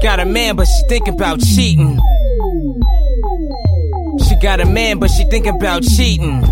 got a man, but she think about cheating. She got a man, but she think about cheating.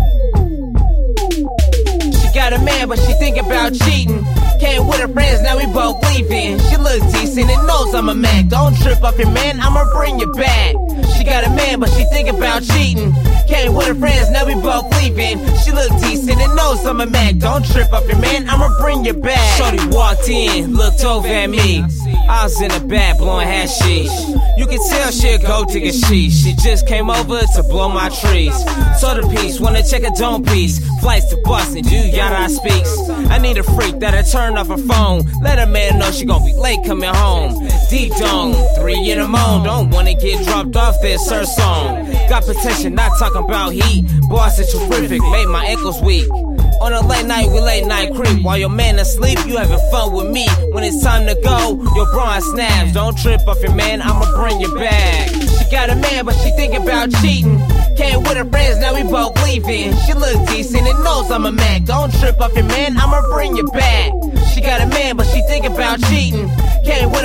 She got a man, but she think about cheating. Came with her friends, now we both leaving. She looks decent and knows I'm a man. Don't trip off your man, I'ma bring you back. She got a man, but she think about cheating. Came with her friends, now we both leaving. She look decent and knows I'm a man. Don't trip off your man, I'ma bring you back. Shorty walked in, looked over at me. I was in the back blowing hashish. You can tell she a gold digger she. She just came over to blow my trees. Soda piece, wanna check a dome piece. Flights to Boston, do yada speaks. I need a freak that'll turn off her phone. Let a man know she gon' be late coming home. Deep dome, three in the moan. Don't wanna get dropped off this her song. Got protection, not talking about heat. Boss is terrific, made my ankles weak. On a late night, we late night creep. While your man asleep, you having fun with me. When it's time to go, your bra snaps. Don't trip off your man, I'ma bring you back. She got a man, but she think about cheating. Came with her friends, now we both leaving. She look decent and knows I'm a man. Don't trip off your man, I'ma bring you back. She got a man, but she think about cheating. Came with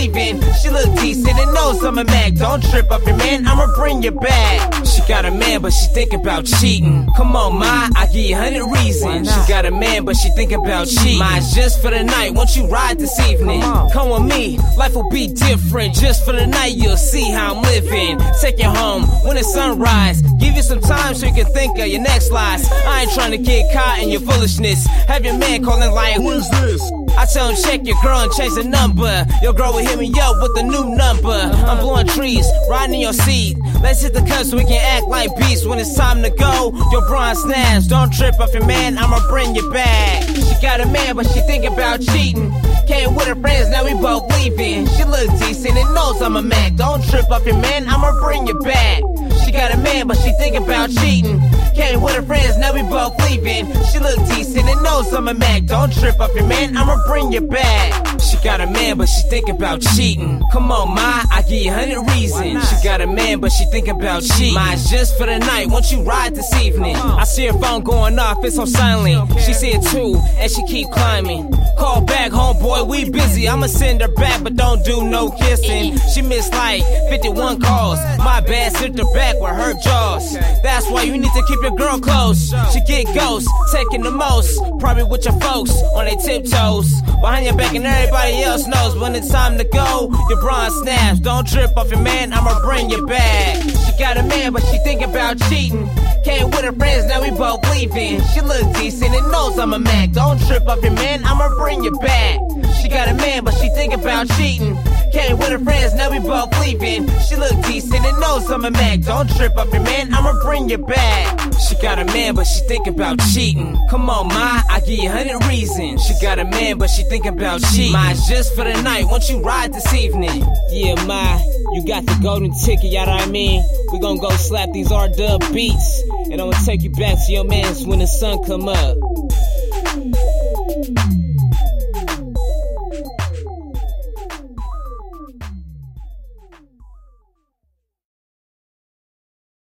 leaving. She look decent and knows I'm a man. Don't trip up your man, I'ma bring you back. She got a man, but she think about cheating. Come on, ma, I give you a hundred reasons. She got a man, but she think about cheating. Mine's just for the night. Won't you ride this evening? Come with me, life will be different. Just for the night, you'll see how I'm living. Take you home when it's sunrise. Give you some time so you can think of your next lies. I ain't trying to get caught in your foolishness. Have your man calling like, Who is this? I tell him check your girl and change the number. Your girl will hit me up with a new number. I'm blowing trees, riding in your seat. Let's hit the cut so we can act like beasts. When it's time to go, your bronze snaps. Don't trip off your man, I'ma bring you back. She got a man, but she think about cheating. Came with her friends, now we both leaving. She look decent and knows I'm a man. Don't trip off your man, I'ma bring you back. She got a man, but she think about cheating. Came with her friends, now we both She look decent and knows I'm a man. Don't trip up your man, I'ma bring you back. She got a man, but she think about cheating. Come on, ma, I give you a hundred reasons. She got a man, but she think about cheating. Mine's just for the night. Won't you ride this evening? Uh-huh. I see her phone going off, it's on silent. She see it too, and she keep climbing. Call back, homeboy, we busy. I'ma send her back, but don't do no kissing. Eh. She missed like 51 calls. My bad, sent her back with her jaws. That's why you need to keep your girl close. She get ghost, taking the most. Probably with your folks on their tiptoes. Behind your back, and everybody else knows when it's time to go. Your bronze snaps, don't trip off your man, I'ma bring you back. She got a man, but she think about cheating. Came with her friends, now we both leaving. She look decent and knows I'm a man. Don't trip off your man, I'ma bring you back. She got a man, but she think about cheating. Came with her friends, now we both leaving. I'm a man. Don't trip up your man, I'ma bring you back. She got a man, but she think about cheating. Come on, ma, I give you a hundred reasons. She got a man, but she think about cheating. Mine's just for the night. Won't you ride this evening? Yeah, ma, you got the golden ticket, you know what I mean? We gonna go slap these R dub beats, and I'ma take you back to your mans when the sun come up.